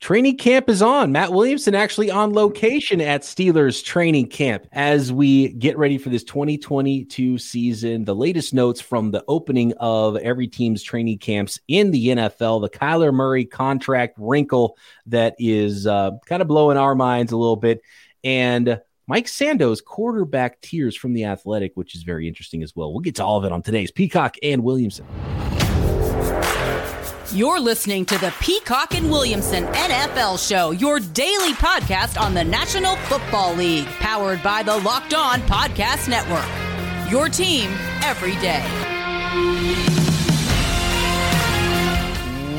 Training camp is on. Matt Williamson actually on location at Steelers training camp as we get ready for this 2022 season. The latest notes from the opening of every team's training camps in the NFL, the Kyler Murray contract wrinkle that is uh, kind of blowing our minds a little bit. And Mike Sando's quarterback tiers from the athletic, which is very interesting as well. We'll get to all of it on today's Peacock and Williamson. You're listening to the Peacock and Williamson NFL Show, your daily podcast on the National Football League, powered by the Locked On Podcast Network. Your team every day.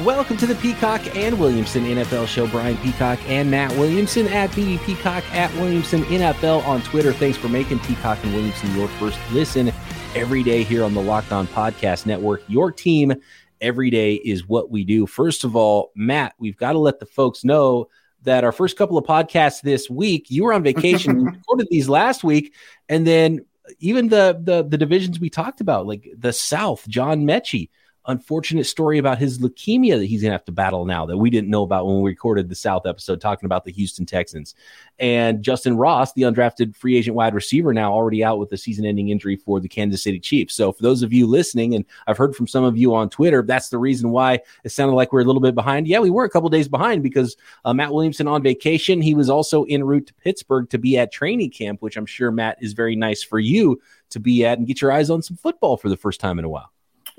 Welcome to the Peacock and Williamson NFL Show. Brian Peacock and Matt Williamson at Peacock at Williamson NFL on Twitter. Thanks for making Peacock and Williamson your first listen every day here on the Locked On Podcast Network. Your team every day is what we do. First of all, Matt, we've got to let the folks know that our first couple of podcasts this week, you were on vacation. we recorded these last week, and then even the the the divisions we talked about, like the South, John Metchie unfortunate story about his leukemia that he's going to have to battle now that we didn't know about when we recorded the South episode talking about the Houston Texans. And Justyn Ross, the undrafted free agent wide receiver, now already out with a season ending injury for the Kansas City Chiefs. So, for those of you listening, and I've heard from some of you on Twitter, that's the reason why it sounded like we're a little bit behind. Yeah, we were a couple days behind because uh, Matt Williamson on vacation. He was also en route to Pittsburgh to be at training camp, which I'm sure, Matt, is very nice for you to be at and get your eyes on some football for the first time in a while.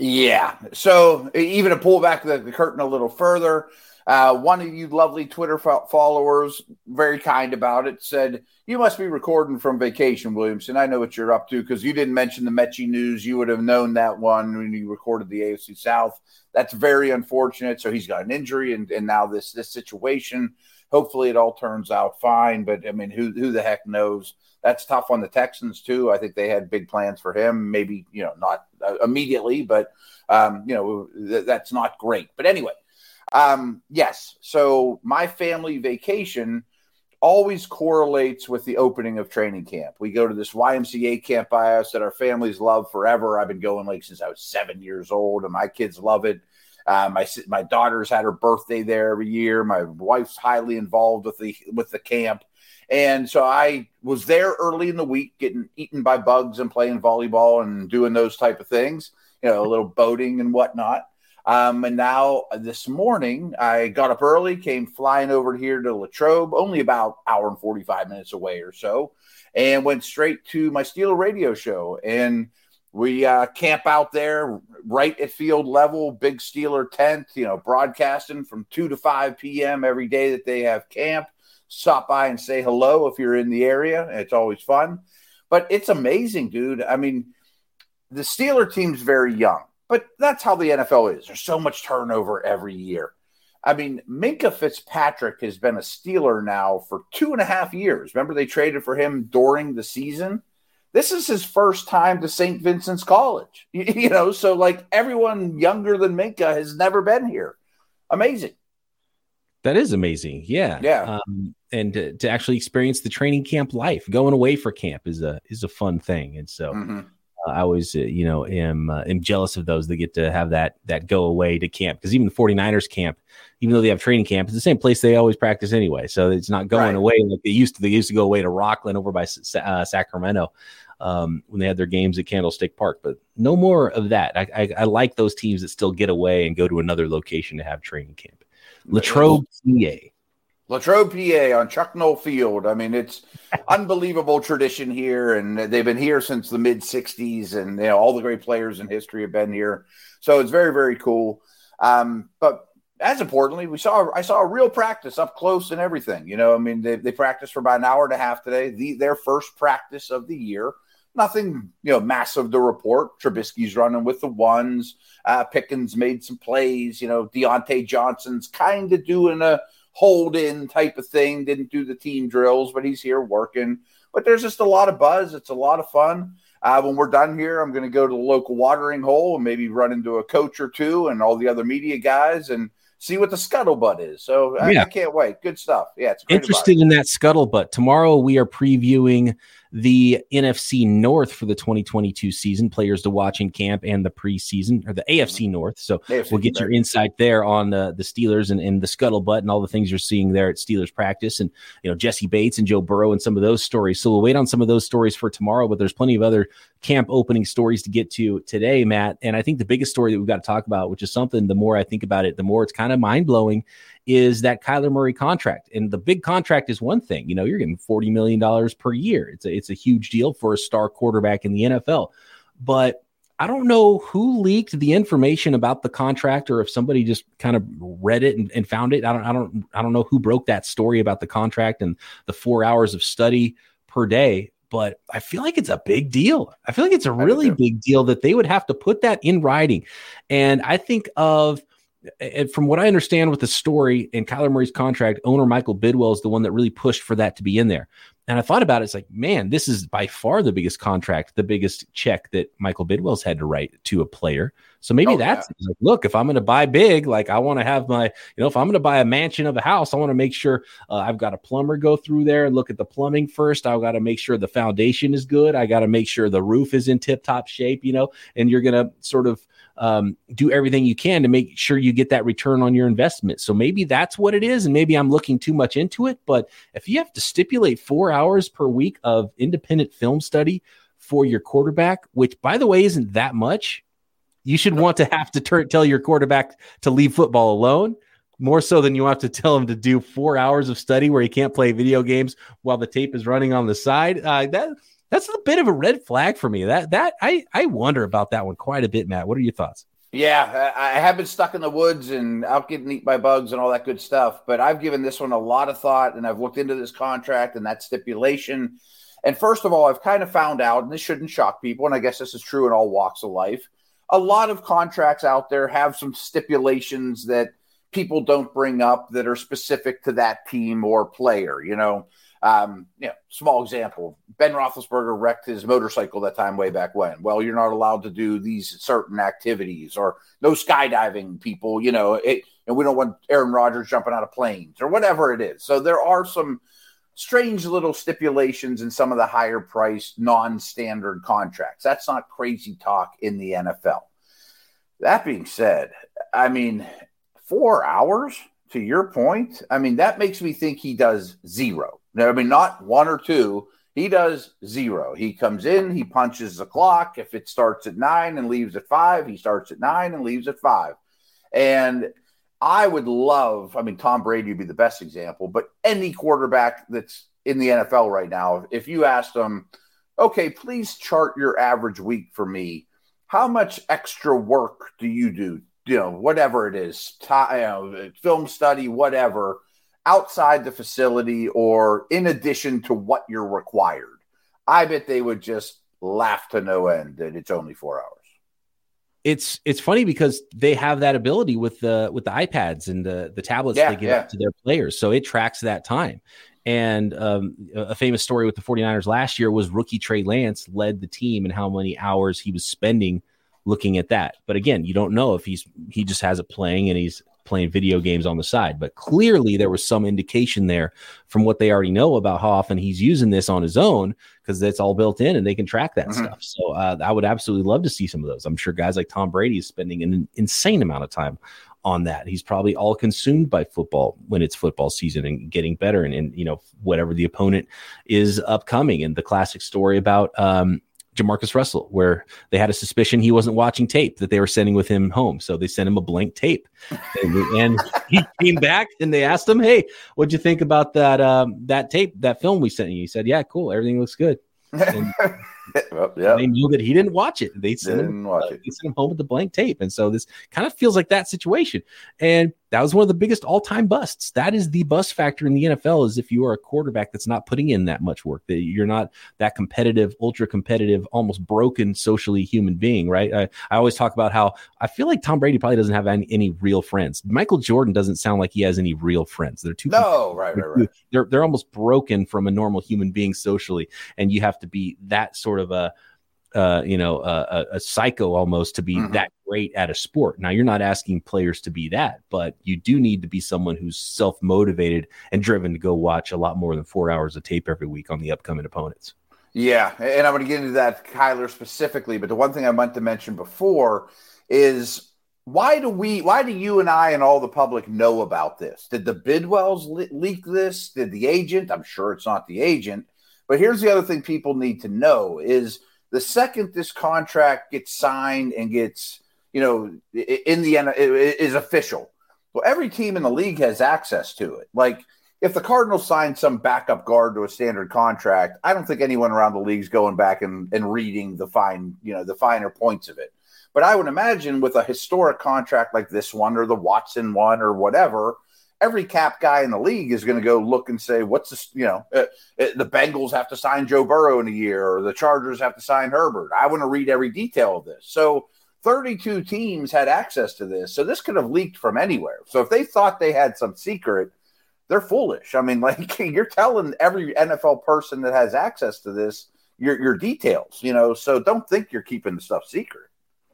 Yeah. So even to pull back the, the curtain a little further, uh, one of you lovely Twitter followers, very kind about it, said, You must be recording from vacation, Williamson. I know what you're up to because you didn't mention the Metchie news. You would have known that one when you recorded the AFC South. That's very unfortunate. So he's got an injury and, and now this this situation. Hopefully it all turns out fine. But I mean, who who the heck knows? That's tough on the Texans too. I think they had big plans for him. Maybe you know not uh, immediately, but um, you know th- that's not great. But anyway, um, yes. So my family vacation always correlates with the opening of training camp. We go to this YMCA camp by us that our families love forever. I've been going like since I was seven years old, and my kids love it. Uh, my my daughter's had her birthday there every year. My wife's highly involved with the with the camp. And so I was there early in the week, getting eaten by bugs and playing volleyball and doing those type of things, you know, a little boating and whatnot. Um, and now uh, this morning, I got up early, came flying over here to Latrobe, only about hour and 45 minutes away or so, and went straight to my Steeler radio show. And we uh, camp out there right at field level, big Steeler tent, you know, broadcasting from 2 to 5 p.m. every day that they have camp stop by and say hello if you're in the area. It's always fun. But it's amazing, dude. I mean, the Steeler team's very young, but that's how the NFL is. There's so much turnover every year. I mean, Minkah Fitzpatrick has been a Steeler now for two and a half years. Remember, they traded for him during the season. This is his first time to St. Vincent's College. You know, so like everyone younger than Minkah has never been here. Amazing. That is amazing. Yeah. Yeah. Um, and to, to, actually experience the training camp life, going away for camp is a is a fun thing. And so mm-hmm. uh, I always, uh, you know, am uh, am jealous of those that get to have that that go away to camp because even the 49ers camp, even though they have training camp, it's the same place they always practice anyway. So it's not going right. away like they used to. They used to go away to Rocklin over by uh, Sacramento. Um, when they had their games at Candlestick Park, but no more of that. I, I, I like those teams that still get away and go to another location to have training camp. Latrobe, PA. Latrobe, PA on Chuck Noll Field. I mean, it's unbelievable tradition here, and they've been here since the mid '60s, and you know, all the great players in history have been here. So it's very, very cool. Um, but as importantly, we saw I saw a real practice up close and everything. You know, I mean, they, they practiced for about an hour and a half today. The, their first practice of the year nothing you know massive to report. Trubisky's running with the ones. Uh, Pickens made some plays. You know, Diontae Johnson's kind of doing a hold in type of thing. Didn't do the team drills, but he's here working. But there's just a lot of buzz. It's a lot of fun. Uh, when we're done here, I'm going to go to the local watering hole and maybe run into a coach or two and all the other media guys and see what the scuttlebutt is. So I, yeah. I can't wait. Good stuff. Yeah, it's interested in that scuttlebutt. Tomorrow we are previewing the NFC North for the 2022 season, players to watch in camp and the preseason, or the AFC North. So AFC, we'll get your insight there on uh, the Steelers and, and the scuttlebutt and all the things you're seeing there at Steelers practice, and you know Jessie Bates and Joe Burrow and some of those stories. So we'll wait on some of those stories for tomorrow, but there's plenty of other camp opening stories to get to today, Matt. And I think the biggest story that we've got to talk about, which is something the more I think about it, the more it's kind of mind blowing, is that Kyler Murray contract. And the big contract is one thing. You know, you're getting $40 million per year. It's a, it's a huge deal for a star quarterback in the NFL. But I don't know who leaked the information about the contract or if somebody just kind of read it and, and found it. I don't I don't I don't know who broke that story about the contract and the four hours of study per day but I feel like it's a big deal. I feel like it's a really big deal that they would have to put that in writing. And I think of and from what I understand with the story and Kyler Murray's contract, owner Michael Bidwill is the one that really pushed for that to be in there. And I thought about it, it's like, man, this is by far the biggest contract, the biggest check that Michael Bidwill's had to write to a player. So maybe oh, that's yeah. like, look, if I'm going to buy big, like I want to have my, you know, if I'm going to buy a mansion of a house, I want to make sure uh, I've got a plumber go through there and look at the plumbing first. I've got to make sure the foundation is good. I got to make sure the roof is in tip top shape, you know, and you're going to sort of um, do everything you can to make sure you get that return on your investment. So maybe that's what it is. And maybe I'm looking too much into it. But if you have to stipulate four hours per week of independent film study for your quarterback, which by the way isn't that much, you should want to have to turn, tell your quarterback to leave football alone more so than you have to tell him to do four hours of study where he can't play video games while the tape is running on the side. Uh, that that's a bit of a red flag for me. That that I I wonder about that one quite a bit, Matt. What are your thoughts? Yeah, I have been stuck in the woods and out getting eaten by bugs and all that good stuff. But I've given this one a lot of thought and I've looked into this contract and that stipulation. And first of all, I've kind of found out, and this shouldn't shock people, and I guess this is true in all walks of life. A lot of contracts out there have some stipulations that people don't bring up that are specific to that team or player. You know, um, you know, small example: Ben Roethlisberger wrecked his motorcycle that time way back when. Well, you're not allowed to do these certain activities, or no skydiving, people. You know, it, and we don't want Aaron Rodgers jumping out of planes or whatever it is. So there are some strange little stipulations in some of the higher priced non-standard contracts. That's not crazy talk in the NFL. That being said, I mean, four hours to your point, I mean, that makes me think he does zero. I mean, not one or two. He does zero. He comes in, he punches the clock. If it starts at nine and leaves at five, he starts at nine and leaves at five. And I would love, I mean, Tom Brady would be the best example, but any quarterback that's in the NFL right now, if you asked them, okay, please chart your average week for me, how much extra work do you do? You know, whatever it is, t- you know, film study, whatever outside the facility or in addition to what you're required. I bet they would just laugh to no end that it's only four hours. It's it's funny because they have that ability with the with the iPads and the the tablets yeah, they give yeah. to their players. So it tracks that time. And um, a famous story with the 49ers last year was rookie Trey Lance led the team and how many hours he was spending looking at that. But again, you don't know if he's he just has it playing and he's playing video games on the side. But clearly, there was some indication there from what they already know about how often he's using this on his own because that's all built in and they can track that mm-hmm. stuff. So uh, I would absolutely love to see some of those. I'm sure guys like Tom Brady is spending an insane amount of time on that. He's probably all consumed by football when it's football season and getting better and, and you know whatever the opponent is upcoming. And the classic story about um, Jamarcus Russell, where they had a suspicion he wasn't watching tape that they were sending with him home. So they sent him a blank tape. and, and, he came back and they asked him, Hey, what'd you think about that um, that tape, that film we sent you? He said, Yeah, cool. Everything looks good. And, well, yeah. They knew that he didn't watch it. They sent, him, uh, they sent him home with the blank tape. And so this kind of feels like that situation. And that was one of the biggest all-time busts. That is the bust factor in the NFL is if you are a quarterback that's not putting in that much work, that you're not that competitive, ultra competitive, almost broken socially human being, right? I, I always talk about how I feel like Tom Brady probably doesn't have any, any real friends. Michael Jordan doesn't sound like he has any real friends. They're too no, right, right, right. They're they're almost broken from a normal human being socially, and you have to be that sort of a uh, you know, a, a, psycho almost to be mm-hmm. that great at a sport. Now, you're not asking players to be that, but you do need to be someone who's self motivated and driven to go watch a lot more than four hours of tape every week on the upcoming opponents. Yeah, and I'm going to get into that Kyler specifically, but the one thing I meant to mention before is why do we why do you and I and all the public know about this? Did the Bidwills le- leak this? Did the agent? I'm sure it's not the agent. But here's the other thing people need to know is the second this contract gets signed and gets, you know, in the end is official. Well, every team in the league has access to it. Like if the Cardinals sign some backup guard to a standard contract, I don't think anyone around the league's going back and, and reading the fine, you know, the finer points of it. But I would imagine with a historic contract like this one or the Watson one or whatever, every cap guy in the league is going to go look and say, what's this, you know, uh, uh, the Bengals have to sign Joe Burrow in a year or the Chargers have to sign Herbert. I want to read every detail of this. So 32 teams had access to this. So this could have leaked from anywhere. So if they thought they had some secret, they're foolish. I mean, like you're telling every NFL person that has access to this your your details, you know. So don't think you're keeping the stuff secret.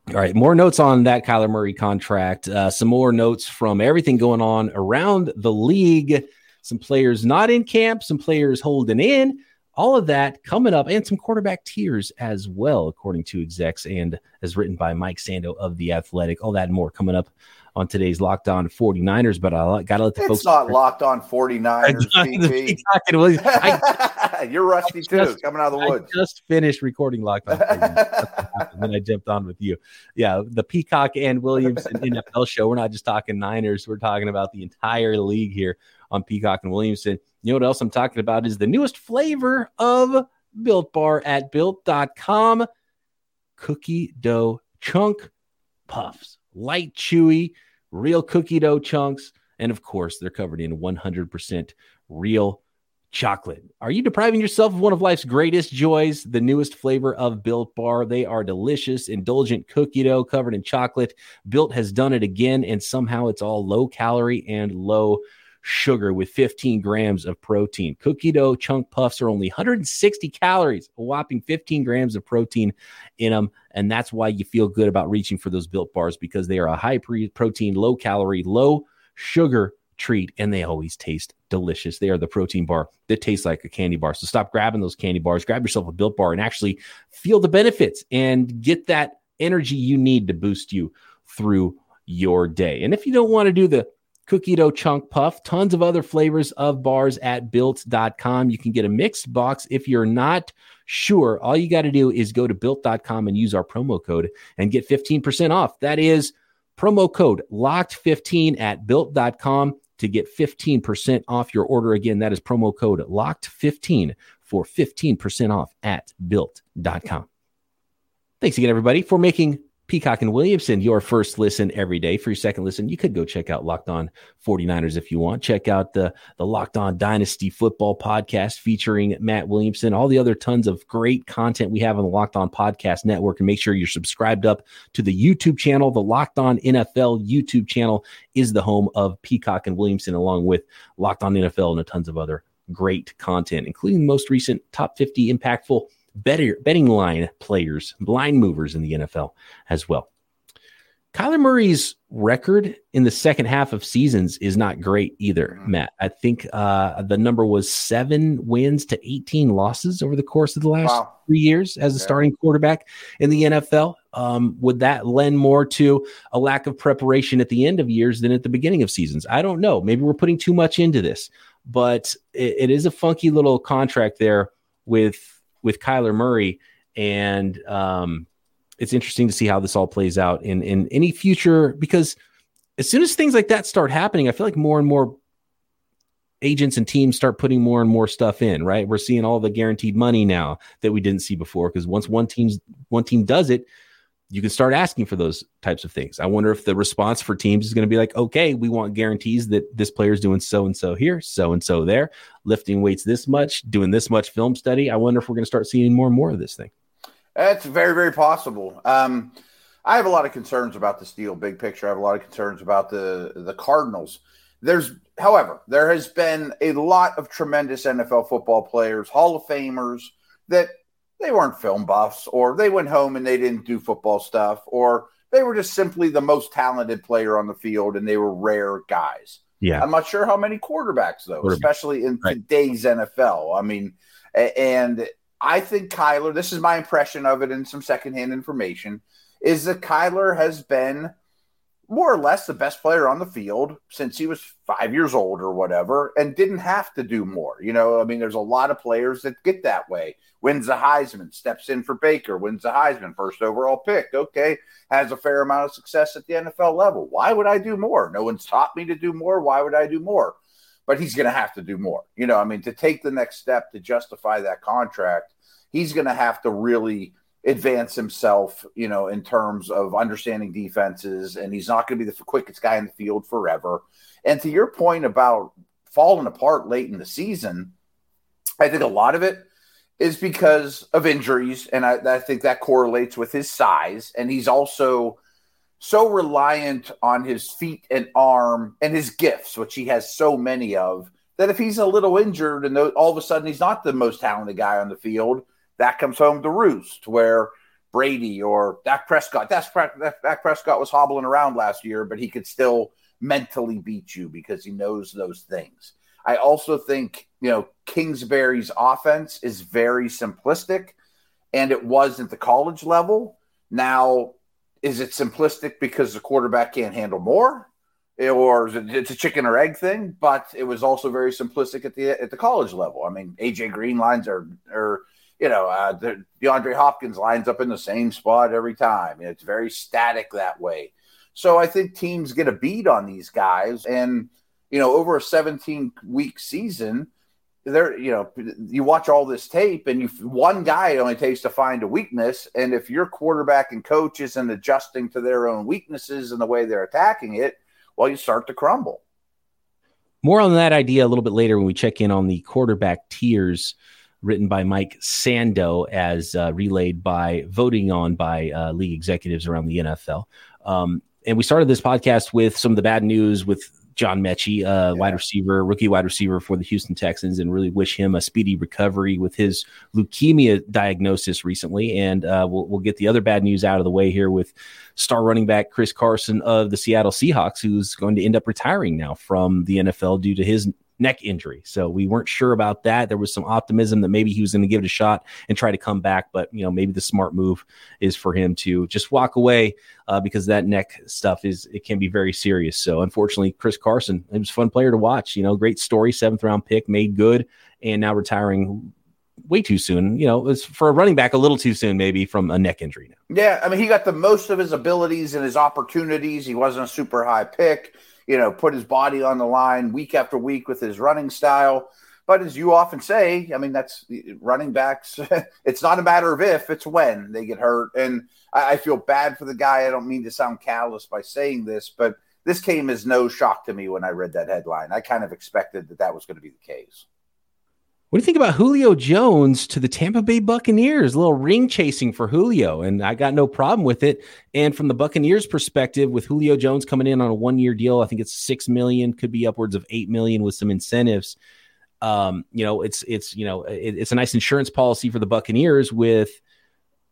All right, more notes on that Kyler Murray contract. Uh, some more notes from everything going on around the league. Some players not in camp, some players holding in. All of that coming up, and some quarterback tiers as well, according to execs and as written by Mike Sando of The Athletic. All that and more coming up on today's Locked On 49ers, but I got to let the it's folks. It's not Locked On 49ers. I, You're rusty just, too, coming out of the woods. I just finished recording Locked On. And then I jumped on with you. Yeah, the Peacock and Williamson NFL show. We're not just talking Niners, we're talking about the entire league here on Peacock and Williamson. You know what else I'm talking about is the newest flavor of Built Bar at built.com cookie dough chunk puffs. Light, chewy, real cookie dough chunks. And of course, they're covered in 100% real chocolate. Are you depriving yourself of one of life's greatest joys? The newest flavor of Built Bar. They are delicious, indulgent cookie dough covered in chocolate. Built has done it again, and somehow it's all low calorie and low sugar with 15 grams of protein. Cookie dough chunk puffs are only 160 calories, a whopping 15 grams of protein in them. And that's why you feel good about reaching for those built bars because they are a high pre- protein, low calorie, low sugar treat, and they always taste delicious. They are the protein bar that tastes like a candy bar. So stop grabbing those candy bars, grab yourself a built bar, and actually feel the benefits and get that energy you need to boost you through your day. And if you don't want to do the cookie dough chunk puff, tons of other flavors of bars at built.com. You can get a mixed box if you're not sure. All you got to do is go to built.com and use our promo code and get 15% off. That is promo code locked15 at built.com to get 15% off your order. Again, that is promo code locked15 for 15% off at built.com. Thanks again, everybody, for making Peacock and Williamson, your first listen every day. For your second listen, you could go check out Locked On 49ers if you want. Check out the, the Locked On Dynasty Football podcast featuring Matt Williamson, all the other tons of great content we have on the Locked On Podcast Network. And make sure you're subscribed up to the YouTube channel. The Locked On NFL YouTube channel is the home of Peacock and Williamson, along with Locked On NFL and a tons of other great content, including the most recent top 50 impactful better betting line players, blind movers in the NFL as well. Kyler Murray's record in the second half of seasons is not great either, mm-hmm. Matt. I think uh, the number was seven wins to 18 losses over the course of the last wow. three years as a yeah. starting quarterback in the NFL. Um, would that lend more to a lack of preparation at the end of years than at the beginning of seasons? I don't know. Maybe we're putting too much into this, but it, it is a funky little contract there with with Kyler Murray, and um, it's interesting to see how this all plays out in in any future because as soon as things like that start happening, I feel like more and more agents and teams start putting more and more stuff in. Right, we're seeing all the guaranteed money now that we didn't see before because once one team's one team does it, you can start asking for those types of things. I wonder if the response for teams is going to be like, okay, we want guarantees that this player is doing so and so here, so and so there, lifting weights this much, doing this much film study. I wonder if we're going to start seeing more and more of this thing. That's very, very possible. Um, I have a lot of concerns about this deal, big picture. I have a lot of concerns about the the Cardinals. There's, however, there has been a lot of tremendous NFL football players, Hall of Famers that they weren't film buffs or they went home and they didn't do football stuff or they were just simply the most talented player on the field and they were rare guys. Yeah. I'm not sure how many quarterbacks though, especially in right. today's NFL. I mean, and I think Kyler, this is my impression of it and some secondhand information, is that Kyler has been more or less the best player on the field since he was five years old or whatever, and didn't have to do more. You know, I mean, there's a lot of players that get that way. Wins the Heisman, steps in for Baker, wins the Heisman, first overall pick. Okay, has a fair amount of success at the NFL level. Why would I do more? No one's taught me to do more. Why would I do more? But he's going to have to do more. You know, I mean, to take the next step to justify that contract, he's going to have to really advance himself, you know, in terms of understanding defenses, and he's not going to be the quickest guy in the field forever. And to your point about falling apart late in the season, I think a lot of it is because of injuries, and I, I think that correlates with his size, and he's also so reliant on his feet and arm and his gifts, which he has so many of, that if he's a little injured and all of a sudden he's not the most talented guy on the field – that comes home to roost where Brady or Dak Prescott, Dak, Dak Prescott was hobbling around last year, but he could still mentally beat you because he knows those things. I also think, you know, Kingsbury's offense is very simplistic and it was at the college level. Now, is it simplistic because the quarterback can't handle more? Or it, it's a chicken or egg thing, but it was also very simplistic at the at the college level. I mean, AJ Green lines are are you know, uh, the, DeAndre Hopkins lines up in the same spot every time. It's very static that way. So I think teams get a beat on these guys, and you know, over a 17 week season, there, you know, you watch all this tape, and you one guy only takes to find a weakness, and if your quarterback and coach isn't adjusting to their own weaknesses and the way they're attacking it, well, you start to crumble. More on that idea a little bit later when we check in on the quarterback tiers written by Mike Sando, as uh, relayed by voting on by uh, league executives around the NFL. Um, and we started this podcast with some of the bad news with John Metchie, uh, yeah. wide receiver, rookie wide receiver for the Houston Texans, and really wish him a speedy recovery with his leukemia diagnosis recently. And uh, we'll, we'll get the other bad news out of the way here with star running back Chris Carson of the Seattle Seahawks, who's going to end up retiring now from the NFL due to his neck injury. So we weren't sure about that. There was some optimism that maybe he was going to give it a shot and try to come back, but you know maybe the smart move is for him to just walk away uh, because that neck stuff is it can be very serious. So unfortunately, Chris Carson, it was a fun player to watch. You know, great story, seventh round pick, made good, and now retiring way too soon. You know, it's for a running back a little too soon, maybe from a neck injury now. Yeah, I mean, he got the most of his abilities and his opportunities. He wasn't a super high pick you know, put his body on the line week after week with his running style. But as you often say, I mean, that's running backs. it's not a matter of if, it's when they get hurt. And I, I feel bad for the guy. I don't mean to sound callous by saying this, but this came as no shock to me when I read that headline. I kind of expected that that was going to be the case. What do you think about Julio Jones to the Tampa Bay Buccaneers? A little ring chasing for Julio, and I got no problem with it. And from the Buccaneers' perspective, with Julio Jones coming in on a one-year deal, I think it's six million, could be upwards of eight million with some incentives. Um, you know, it's it's you know it, it's a nice insurance policy for the Buccaneers with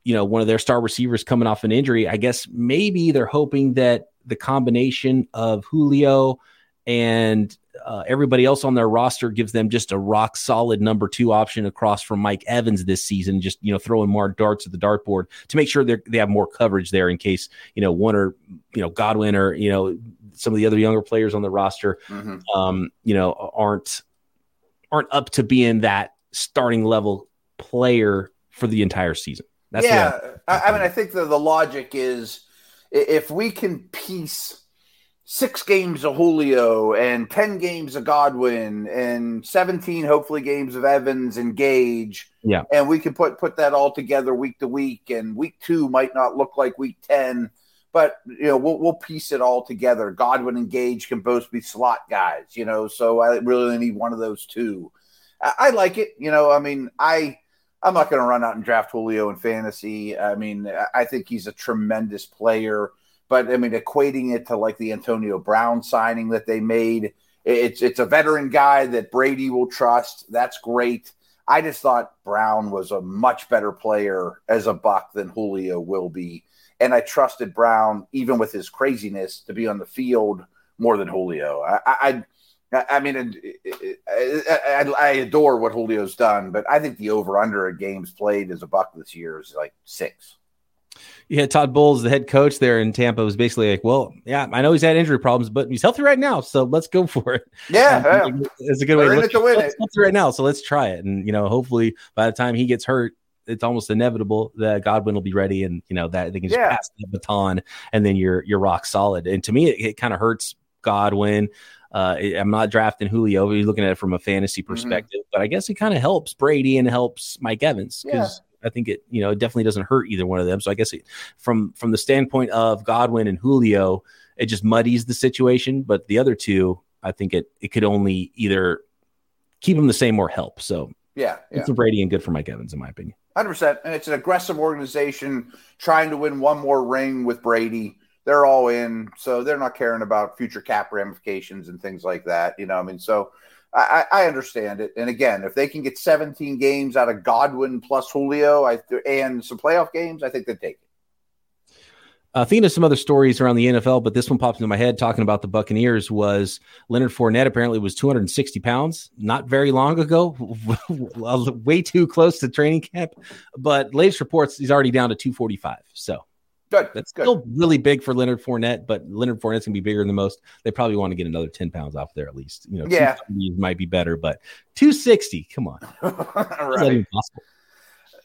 you know one of their star receivers coming off an injury. I guess maybe they're hoping that the combination of Julio and uh, everybody else on their roster gives them just a rock solid number two option across from Mike Evans this season, just you know throwing more darts at the dartboard to make sure they they have more coverage there in case you know one or you know Godwin or you know some of the other younger players on the roster, mm-hmm. um, you know aren't aren't up to being that starting level player for the entire season. That's yeah, I, I mean I think the the logic is if we can piece six games of Julio and 10 games of Godwin and 17 hopefully games of Evans and Gage. Yeah. And we can put put that all together week to week and week 2 might not look like week 10, but you know, we'll we'll piece it all together. Godwin and Gage can both be slot guys, you know, so I really need one of those two. I, I like it, you know, I mean, I I'm not going to run out and draft Julio in fantasy. I mean, I think he's a tremendous player. But I mean, equating it to like the Antonio Brown signing that they made, it's it's a veteran guy that Brady will trust. That's great. I just thought Brown was a much better player as a buck than Julio will be. And I trusted Brown, even with his craziness, to be on the field more than Julio. I, I I mean, I, adore what Julio's done, but I think the over under of games played as a buck this year is like six. Yeah, Todd Bowles, the head coach there in Tampa, was basically like, "Well, yeah, I know he's had injury problems, but he's healthy right now, so let's go for it." Yeah, um, yeah. it's a good way to, to win it right now. So let's try it, and you know, hopefully by the time he gets hurt, it's almost inevitable that Godwin will be ready, and you know that they can just yeah. pass the baton, and then you're you're rock solid. And to me, it, it kind of hurts Godwin. Uh, I'm not drafting Julio. He's looking at it from a fantasy mm-hmm. perspective, mm-hmm. but I guess it kind of helps Brady and helps Mike Evans because. I think it, you know, it definitely doesn't hurt either one of them. So I guess it, from from the standpoint of Godwin and Julio, it just muddies the situation. But the other two, I think it it could only either keep them the same or help. So yeah, yeah. good for Brady and good for Mike Evans, in my opinion. Hundred percent, and it's an aggressive organization trying to win one more ring with Brady they're all in, so they're not caring about future cap ramifications and things like that. You know, I mean, so I, I understand it. And again, if they can get 17 games out of Godwin plus Julio, I, and some playoff games, I think they'd take it. Uh, thinking of some other stories around the NFL, but this one popped into my head talking about the Buccaneers was Leonard Fournette apparently was 260 pounds not very long ago, way too close to training camp. But latest reports, he's already down to 245. So Good. That's good. still really big for Leonard Fournette, but Leonard Fournette's gonna be bigger than most. They probably want to get another 10 pounds off there at least. You know, yeah, might be better, but 260, come on. right.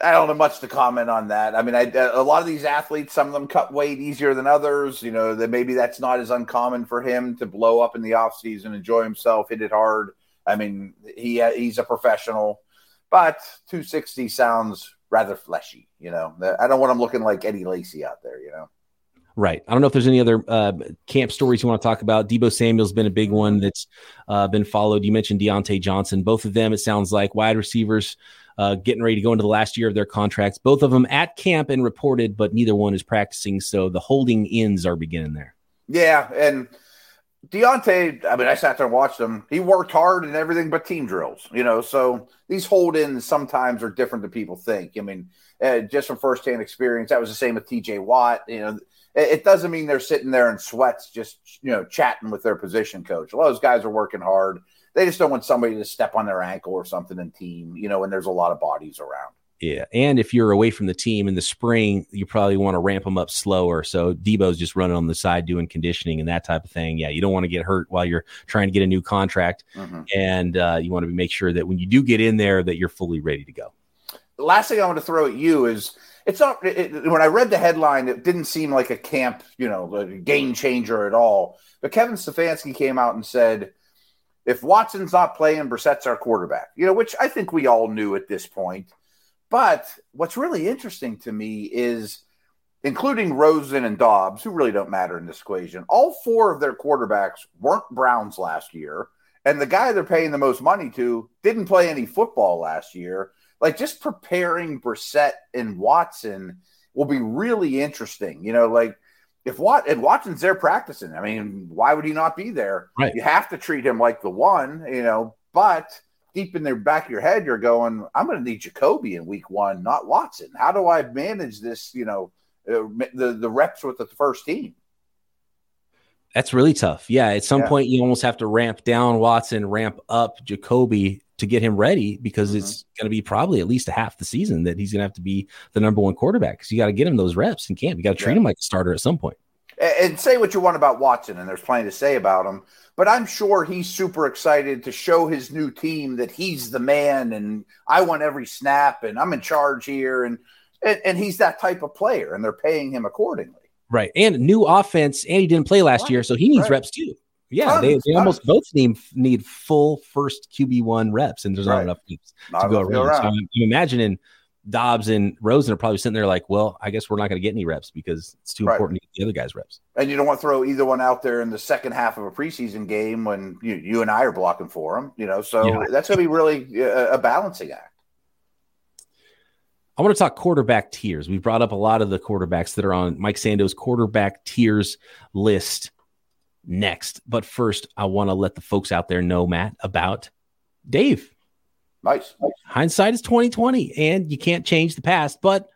I don't have much to comment on that. I mean, I, uh, a lot of these athletes, some of them cut weight easier than others. You know, that maybe that's not as uncommon for him to blow up in the off season, enjoy himself, hit it hard. I mean, he he's a professional, but 260 sounds rather fleshy. You know, I don't want them looking like Eddie Lacy out there. You know. Right. I don't know if there's any other uh, camp stories you want to talk about. Deebo Samuel's been a big one that's uh, been followed. You mentioned Diontae Johnson. Both of them, it sounds like wide receivers uh, getting ready to go into the last year of their contracts. Both of them at camp and reported, but neither one is practicing. So the holding ins are beginning there. Yeah, and Diontae, I mean, I sat there and watched him. He worked hard and everything but team drills, you know. So these hold ins sometimes are different than people think. I mean, uh, just from firsthand experience, that was the same with TJ Watt. You know, it, it, doesn't mean they're sitting there in sweats, just, you know, chatting with their position coach. A lot of those guys are working hard. They just don't want somebody to step on their ankle or something in team, you know, when there's a lot of bodies around. Yeah, and if you're away from the team in the spring, you probably want to ramp them up slower. So Deebo's just running on the side doing conditioning and that type of thing. Yeah, you don't want to get hurt while you're trying to get a new contract, mm-hmm. and uh, you want to make sure that when you do get in there, that you're fully ready to go. The last thing I want to throw at you is it's not it, when I read the headline, it didn't seem like a camp, you know, a game changer at all. But Kevin Stefanski came out and said, if Watson's not playing, Brissett's our quarterback. You know, which I think we all knew at this point. But what's really interesting to me is, including Rosen and Dobbs, who really don't matter in this equation, all four of their quarterbacks weren't Browns last year. And the guy they're paying the most money to didn't play any football last year. Like just preparing Brissett and Watson will be really interesting. You know, like if Wat and Watson's there practicing, I mean, why would he not be there? Right. You have to treat him like the one, you know, but deep in the back of your head, you're going, I'm going to need Jacoby in week one, not Watson. How do I manage this, you know, uh, the, the reps with the first team? That's really tough. Yeah. At some yeah. point, you almost have to ramp down Watson, ramp up Jacoby to get him ready because mm-hmm. it's going to be probably at least a half the season that he's going to have to be the number one quarterback because you got to get him those reps in camp. You got to treat yeah. him like a starter at some point. And say what you want about Watson, and there's plenty to say about him but I'm sure he's super excited to show his new team that he's the man and I want every snap and I'm in charge here and and, and he's that type of player and they're paying him accordingly. Right. And new offense and he didn't play last right. year so he needs right. reps too. Yeah, tons, they, they almost both need need full first QB one reps, and there's not right. enough reps to go around. around. So I'm, I'm imagining Dobbs and Rosen are probably sitting there like, well, I guess we're not going to get any reps because it's too right. important to get the other guys reps. And you don't want to throw either one out there in the second half of a preseason game when you, you and I are blocking for them, you know. So yeah. that's going to be really uh, a, a balancing act. I want to talk quarterback tiers. We brought up a lot of the quarterbacks that are on Mike Sando's quarterback tiers list next. But first, I want to let the folks out there know, Matt, about Dave. Nice. Hindsight is 2020 and you can't change the past, but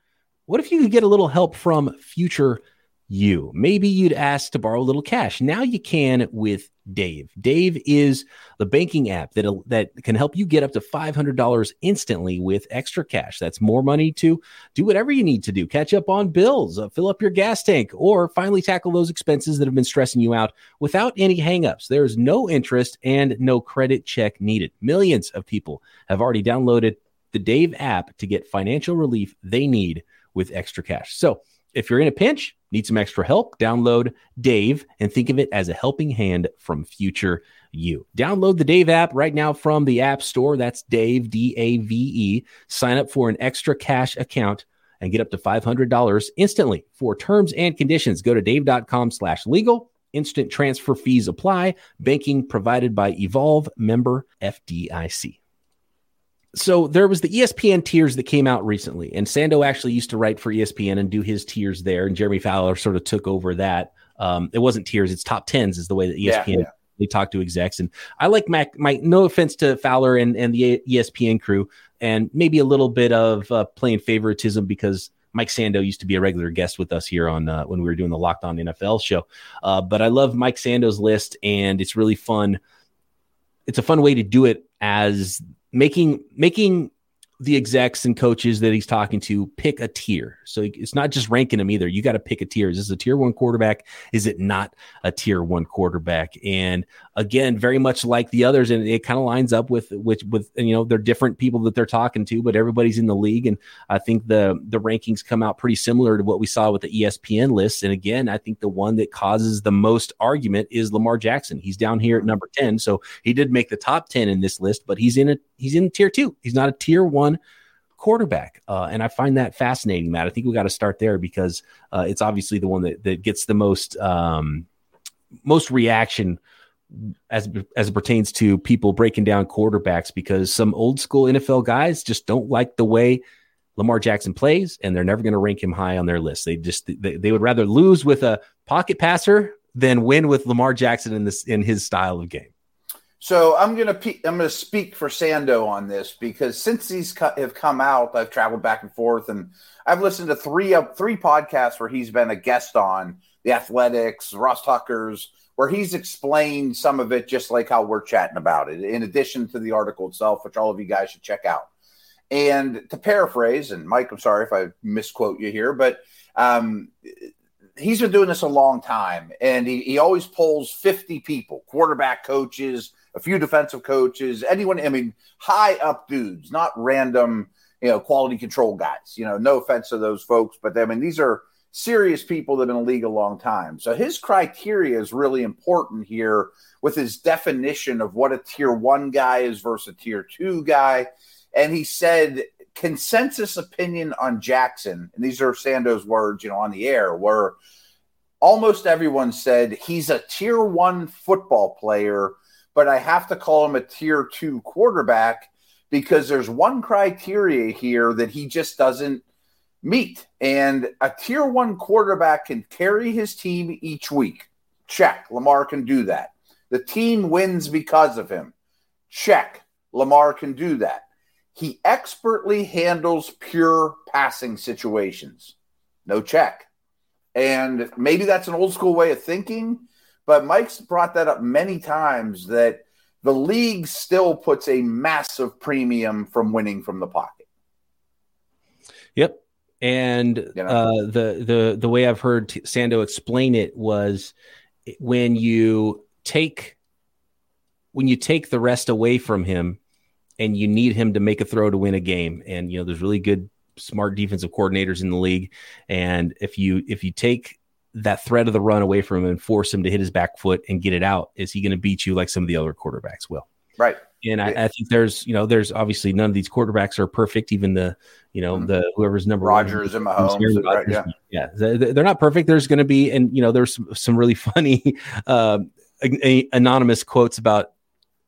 what if you could get a little help from future you. Maybe you'd ask to borrow a little cash. Now you can with Dave. Dave is the banking app that that can help you get up to $500 instantly with extra cash. That's more money to do whatever you need to do. Catch up on bills, uh, fill up your gas tank, or finally tackle those expenses that have been stressing you out without any hangups. There's no interest and no credit check needed. Millions of people have already downloaded the Dave app to get financial relief they need with extra cash. So, if you're in a pinch, need some extra help, download Dave and think of it as a helping hand from future you. Download the Dave app right now from the App Store. That's Dave, D A V E. Sign up for an extra cash account and get up to $500 instantly. For terms and conditions, go to dave.com slash legal. Instant transfer fees apply. Banking provided by Evolve member FDIC so there was the ESPN tiers that came out recently, and Sando actually used to write for ESPN and do his tiers there, and Jeremy Fowler sort of took over that. Um, it wasn't tiers; it's top tens is the way that ESPN yeah, yeah. they talk to execs. And I like Mac. My no offense to Fowler and and the ESPN crew, and maybe a little bit of uh, playing favoritism because Mike Sando used to be a regular guest with us here on uh, when we were doing the Locked On NFL show. Uh, but I love Mike Sando's list, and it's really fun. It's a fun way to do it as making making the execs and coaches that he's talking to pick a tier. So it's not just ranking them either. You got to pick a tier. Is this a tier one quarterback? Is it not a tier one quarterback? And again, very much like the others, and it kind of lines up with with with you know they're different people that they're talking to, but everybody's in the league, and I think the the rankings come out pretty similar to what we saw with the ESPN list. And again, I think the one that causes the most argument is Lamar Jackson. He's down here at number ten, so he did make the top ten in this list, but he's in a he's in tier two. He's not a tier one quarterback. Uh, and I find that fascinating, Matt. I think we got to start there because uh, it's obviously the one that, that gets the most um, most reaction as as it pertains to people breaking down quarterbacks because some old school NFL guys just don't like the way Lamar Jackson plays and they're never going to rank him high on their list. They just they, they would rather lose with a pocket passer than win with Lamar Jackson in this in his style of game. So I'm gonna pe- I'm gonna speak for Sando on this because since these co- have come out, I've traveled back and forth, and I've listened to three uh, three podcasts where he's been a guest on the Athletics, Ross Tucker's, where he's explained some of it just like how we're chatting about it. In addition to the article itself, which all of you guys should check out. And to paraphrase, and Mike, I'm sorry if I misquote you here, but um, he's been doing this a long time, and he, he always pulls 50 people, quarterback coaches a few defensive coaches, anyone, I mean, high up dudes, not random, you know, quality control guys. You know, no offense to those folks, but I mean, these are serious people that have been in the league a long time. So his criteria is really important here with his definition of what a tier one guy is versus a tier two guy. And he said consensus opinion on Jackson, and these are Sando's words, you know, on the air, were almost everyone said he's a tier one football player but I have to call him a tier two quarterback because there's one criteria here that he just doesn't meet. And a tier one quarterback can carry his team each week. Check. Lamar can do that. The team wins because of him. Check. Lamar can do that. He expertly handles pure passing situations. No check. And maybe that's an old school way of thinking, but Mike's brought that up many times that the league still puts a massive premium from winning from the pocket. Yep. And you know? uh, the the the way I've heard Sando explain it was when you take when you take the rest away from him and you need him to make a throw to win a game and you know there's really good smart defensive coordinators in the league and if you if you take that threat of the run away from him and force him to hit his back foot and get it out? Is he going to beat you like some of the other quarterbacks will? Right. And I, I, think there's, you know, there's obviously none of these quarterbacks are perfect. Even the, you know, mm-hmm. the whoever's number Rodgers one, and Mahomes, right, yeah, yeah, they're not perfect. There's going to be, and you know, there's some, some really funny uh, anonymous quotes about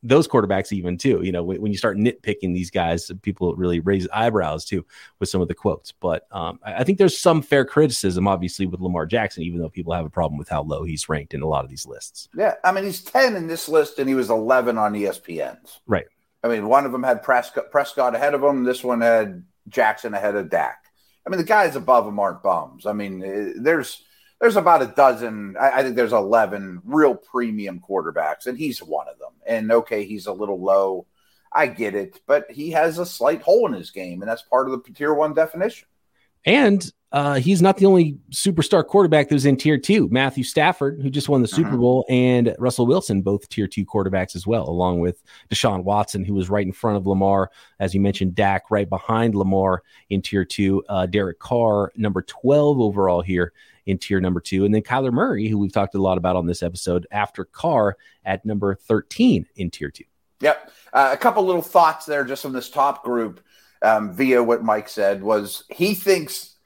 those quarterbacks even too. You know, when, when, you start nitpicking these guys, people really raise eyebrows too with some of the quotes. But um, I, I, think there's some fair criticism, obviously, with Lamar Jackson, even though people have a problem with how low he's ranked in a lot of these lists. Yeah, I mean, he's ten in this list, and he was eleven on ESPN's. Right. I mean, one of them had Prescott, Prescott ahead of him. This one had Jackson ahead of Dak. I mean, the guys above him aren't bums. I mean, eh, there's there's about a dozen. I, I, think there's 11 real premium quarterbacks, and he's one of them. And okay, he's a little low. I get it, but he has a slight hole in his game, and that's part of the tier one definition. And uh, he's not the only superstar quarterback that was in tier two. Matthew Stafford, who just won the Super uh-huh. Bowl, and Russell Wilson, both tier two quarterbacks as well, along with Deshaun Watson, who was right in front of Lamar. As you mentioned, Dak right behind Lamar in tier two. Uh, Derek Carr, number 12 overall here in tier number two. And then Kyler Murray, who we've talked a lot about on this episode, after Carr at number 13 in tier two. Yep. Uh, a couple little thoughts there just from this top group um, via what Mike said was he thinks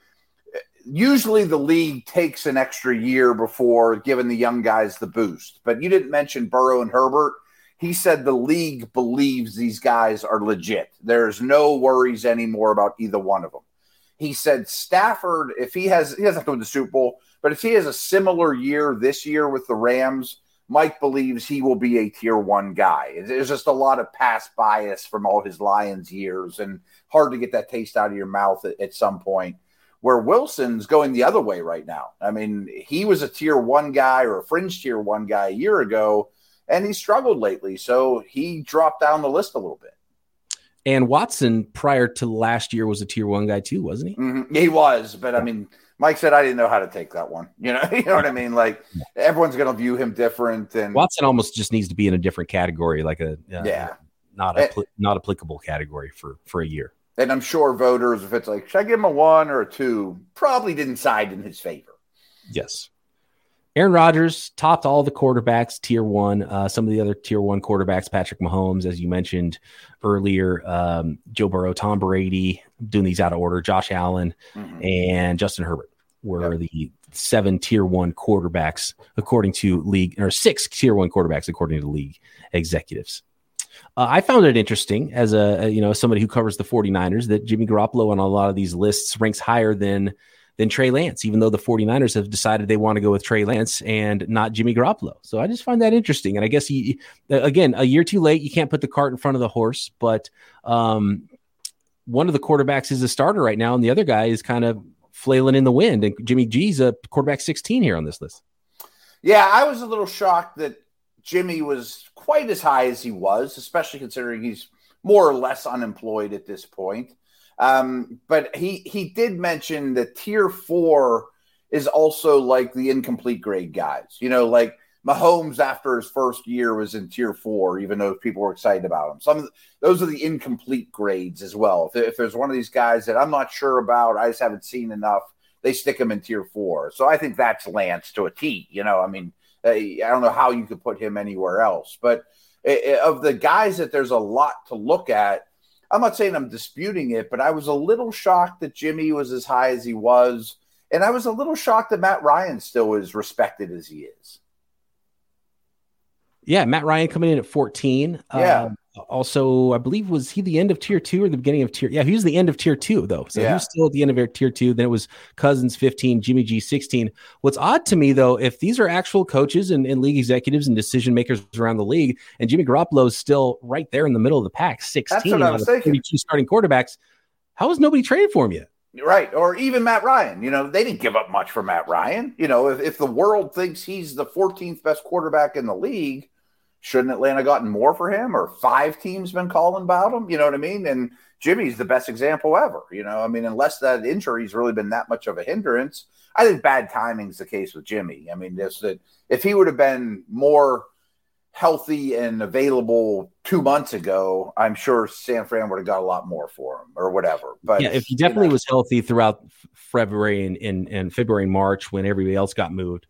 usually the league takes an extra year before giving the young guys the boost. But you didn't mention Burrow and Herbert. He said the league believes these guys are legit. There's no worries anymore about either one of them. He said Stafford, if he has, he doesn't have to the Super Bowl, but if he has a similar year this year with the Rams, Mike believes he will be a tier one guy. There's just a lot of past bias from all his Lions years and hard to get that taste out of your mouth at, at some point where Wilson's going the other way right now. I mean, he was a tier one guy or a fringe tier one guy a year ago, and he struggled lately. So he dropped down the list a little bit. And Watson, prior to last year, was a tier one guy too, wasn't he? Mm-hmm. He was, but I mean, Mike said I didn't know how to take that one. You know, you know what I mean? Like everyone's going to view him different, and Watson almost just needs to be in a different category, like a uh, yeah, not a and, not applicable category for for a year. And I'm sure voters, if it's like, should I give him a one or a two, probably didn't side in his favor. Yes. Aaron Rodgers topped all the quarterbacks tier one. Uh, some of the other tier one quarterbacks, Patrick Mahomes, as you mentioned earlier, um, Joe Burrow, Tom Brady, doing these out of order, Josh Allen, mm-hmm. and Justin Herbert were yep. the seven tier one quarterbacks according to league, or six tier one quarterbacks according to league executives. Uh, I found it interesting as a, you know somebody who covers the 49ers that Jimmy Garoppolo on a lot of these lists ranks higher than than Trey Lance, even though the 49ers have decided they want to go with Trey Lance and not Jimmy Garoppolo. So I just find that interesting. And I guess he, again, a year too late, you can't put the cart in front of the horse, but um, one of the quarterbacks is a starter right now, and the other guy is kind of flailing in the wind. And Jimmy G's a quarterback 16 here on this list. Yeah, I was a little shocked that Jimmy was quite as high as he was, especially considering he's more or less unemployed at this point. Um, but he he did mention that tier four is also like the incomplete grade guys. You know, like Mahomes after his first year was in tier four, even though people were excited about him. Some of the, those are the incomplete grades as well. If, if there's one of these guys that I'm not sure about, I just haven't seen enough, they stick him in tier four. So I think that's Lance to a T. You know, I mean, I don't know how you could put him anywhere else. But of the guys that there's a lot to look at, I'm not saying I'm disputing it, but I was a little shocked that Jimmy was as high as he was. And I was a little shocked that Matt Ryan still is respected as he is. Yeah, Matt Ryan coming in at 14. Yeah. Um, also, I believe was he the end of tier two or the beginning of tier? Yeah, he was the end of tier two though. So yeah. he was still at the end of tier two. Then it was Cousins 15, Jimmy G 16. What's odd to me though, if these are actual coaches and, and league executives and decision makers around the league, and Jimmy Garoppolo is still right there in the middle of the pack, 16 out of 32 starting quarterbacks, how has nobody traded for him yet? Right. Or even Matt Ryan. You know, they didn't give up much for Matt Ryan. You know, if, if the world thinks he's the 14th best quarterback in the league, shouldn't Atlanta gotten more for him or five teams been calling about him? You know what I mean? And Jimmy's the best example ever. You know, I mean, unless that injury's really been that much of a hindrance, I think bad timing's the case with Jimmy. I mean, just that if he would have been more healthy and available two months ago, I'm sure San Fran would have got a lot more for him or whatever. But yeah, if he definitely you know, was healthy throughout February and, and, and February and March when everybody else got moved,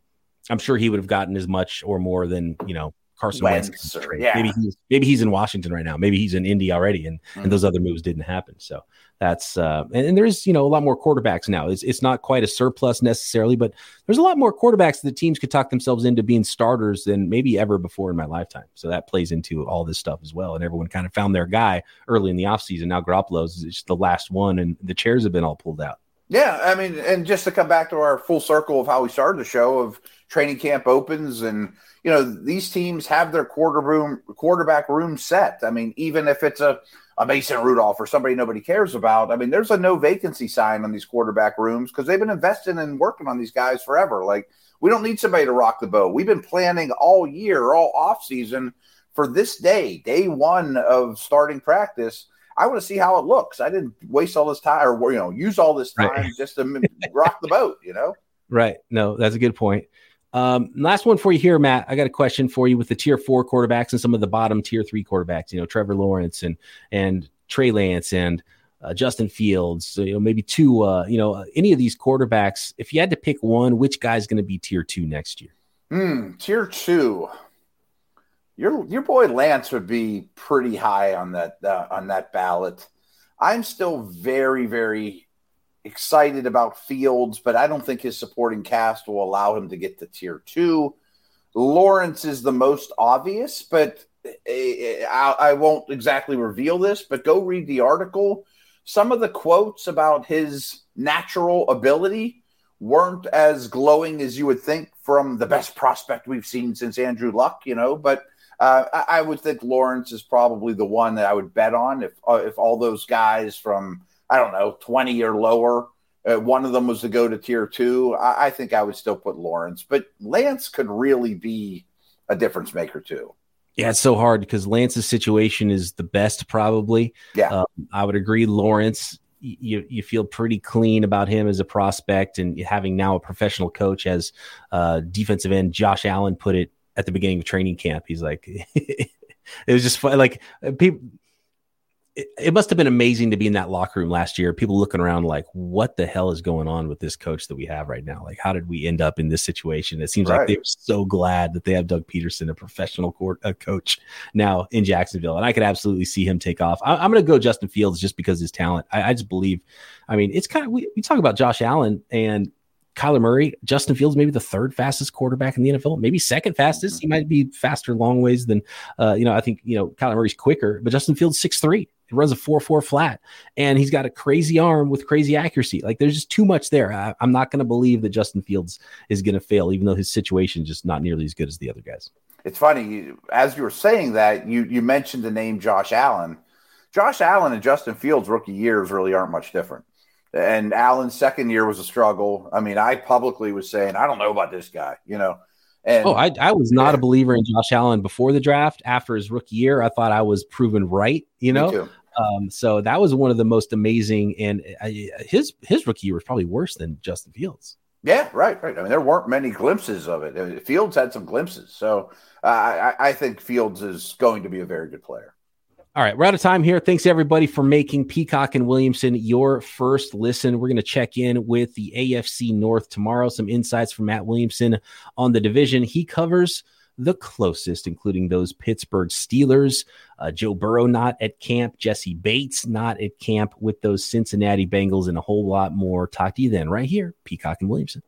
I'm sure he would have gotten as much or more than, you know, Carson Wentz. Wentz or, yeah. Maybe he's maybe he's in Washington right now. Maybe he's in Indy already, and mm-hmm. and those other moves didn't happen. So that's uh, and, and, there's you know a lot more quarterbacks now. It's it's not quite a surplus necessarily, but there's a lot more quarterbacks that teams could talk themselves into being starters than maybe ever before in my lifetime. So that plays into all this stuff as well. And everyone kind of found their guy early in the offseason. Now Garoppolo's is just the last one, and the chairs have been all pulled out. Yeah, I mean, and just to come back to our full circle of how we started the show of training camp opens and you know these teams have their quarter room quarterback room set. I mean, even if it's a a Mason Rudolph or somebody nobody cares about. I mean, there's a no vacancy sign on these quarterback rooms because they've been investing and working on these guys forever. Like we don't need somebody to rock the boat. We've been planning all year, all off season for this day, day one of starting practice I want to see how it looks. I didn't waste all this time or you know use all this time right. just to rock the boat. You know. Right. No, that's a good point. Um, last one for you here, Matt. I got a question for you with the tier four quarterbacks and some of the bottom tier three quarterbacks. You know, Trevor Lawrence and and Trey Lance and uh, Justin Fields. So, you know, maybe two. Uh, you know, any of these quarterbacks. If you had to pick one, which guy's going to be tier two next year? Hmm, tier two your your boy Lance would be pretty high on that uh, on that ballot. I'm still very very excited about Fields, but I don't think his supporting cast will allow him to get to tier two. Lawrence is the most obvious, but I, I won't exactly reveal this. But go read the article. Some of the quotes about his natural ability weren't as glowing as you would think from the best prospect we've seen since Andrew Luck, you know, but uh, I, I, would think Lawrence is probably the one that I would bet on if uh, if all those guys from I don't know twenty or lower, uh, one of them was to go to tier two. I, I, think I would still put Lawrence, but Lance could really be a difference maker too. Yeah, it's so hard because Lance's situation is the best, probably. Yeah, um, I would agree. Lawrence, you you feel pretty clean about him as a prospect, and having now a professional coach as uh, defensive end Josh Allen put it at the beginning of training camp. He's like, it was just fun. Like people, it, it, must have been amazing to be in that locker room last year. People looking around like, what the hell is going on with this coach that we have right now? Like, how did we end up in this situation? It seems right. like they're so glad that they have Doug Pederson, a professional court, a coach now in Jacksonville. And I could absolutely see him take off. I, am going to go Justin Fields just because his talent. I, I just believe, I mean, it's kind of, we, we talk about Josh Allen and Kyler Murray, Justin Fields, maybe the third fastest quarterback in the NFL, maybe second fastest. He might be faster long ways than, uh, you know, I think, you know, Kyler Murray's quicker, but Justin Fields, six three. He runs a 4 4 flat and he's got a crazy arm with crazy accuracy. Like there's just too much there. I, am not going to believe that Justin Fields is going to fail, even though his situation is just not nearly as good as the other guys. It's funny. As you were saying that, you, you mentioned the name Josh Allen. Josh Allen and Justin Fields' rookie years really aren't much different. And Allen's second year was a struggle. I mean, I publicly was saying, I don't know about this guy, you know. And oh, I, I was not yeah. a believer in Josh Allen before the draft. After his rookie year, I thought I was proven right, you know. Um, so that was one of the most amazing, and uh, his his rookie year was probably worse than Justin Fields. Yeah, right, right. I mean, there weren't many glimpses of it. Fields had some glimpses, so uh, I, I think Fields is going to be a very good player. All right, we're out of time here. Thanks everybody for making Peacock and Williamson your first listen. We're going to check in with the AFC North tomorrow. Some insights from Matt Williamson on the division. He covers the closest, including those Pittsburgh Steelers. Uh, Joe Burrow not at camp. Jessie Bates not at camp with those Cincinnati Bengals, and a whole lot more. Talk to you then, right here, Peacock and Williamson.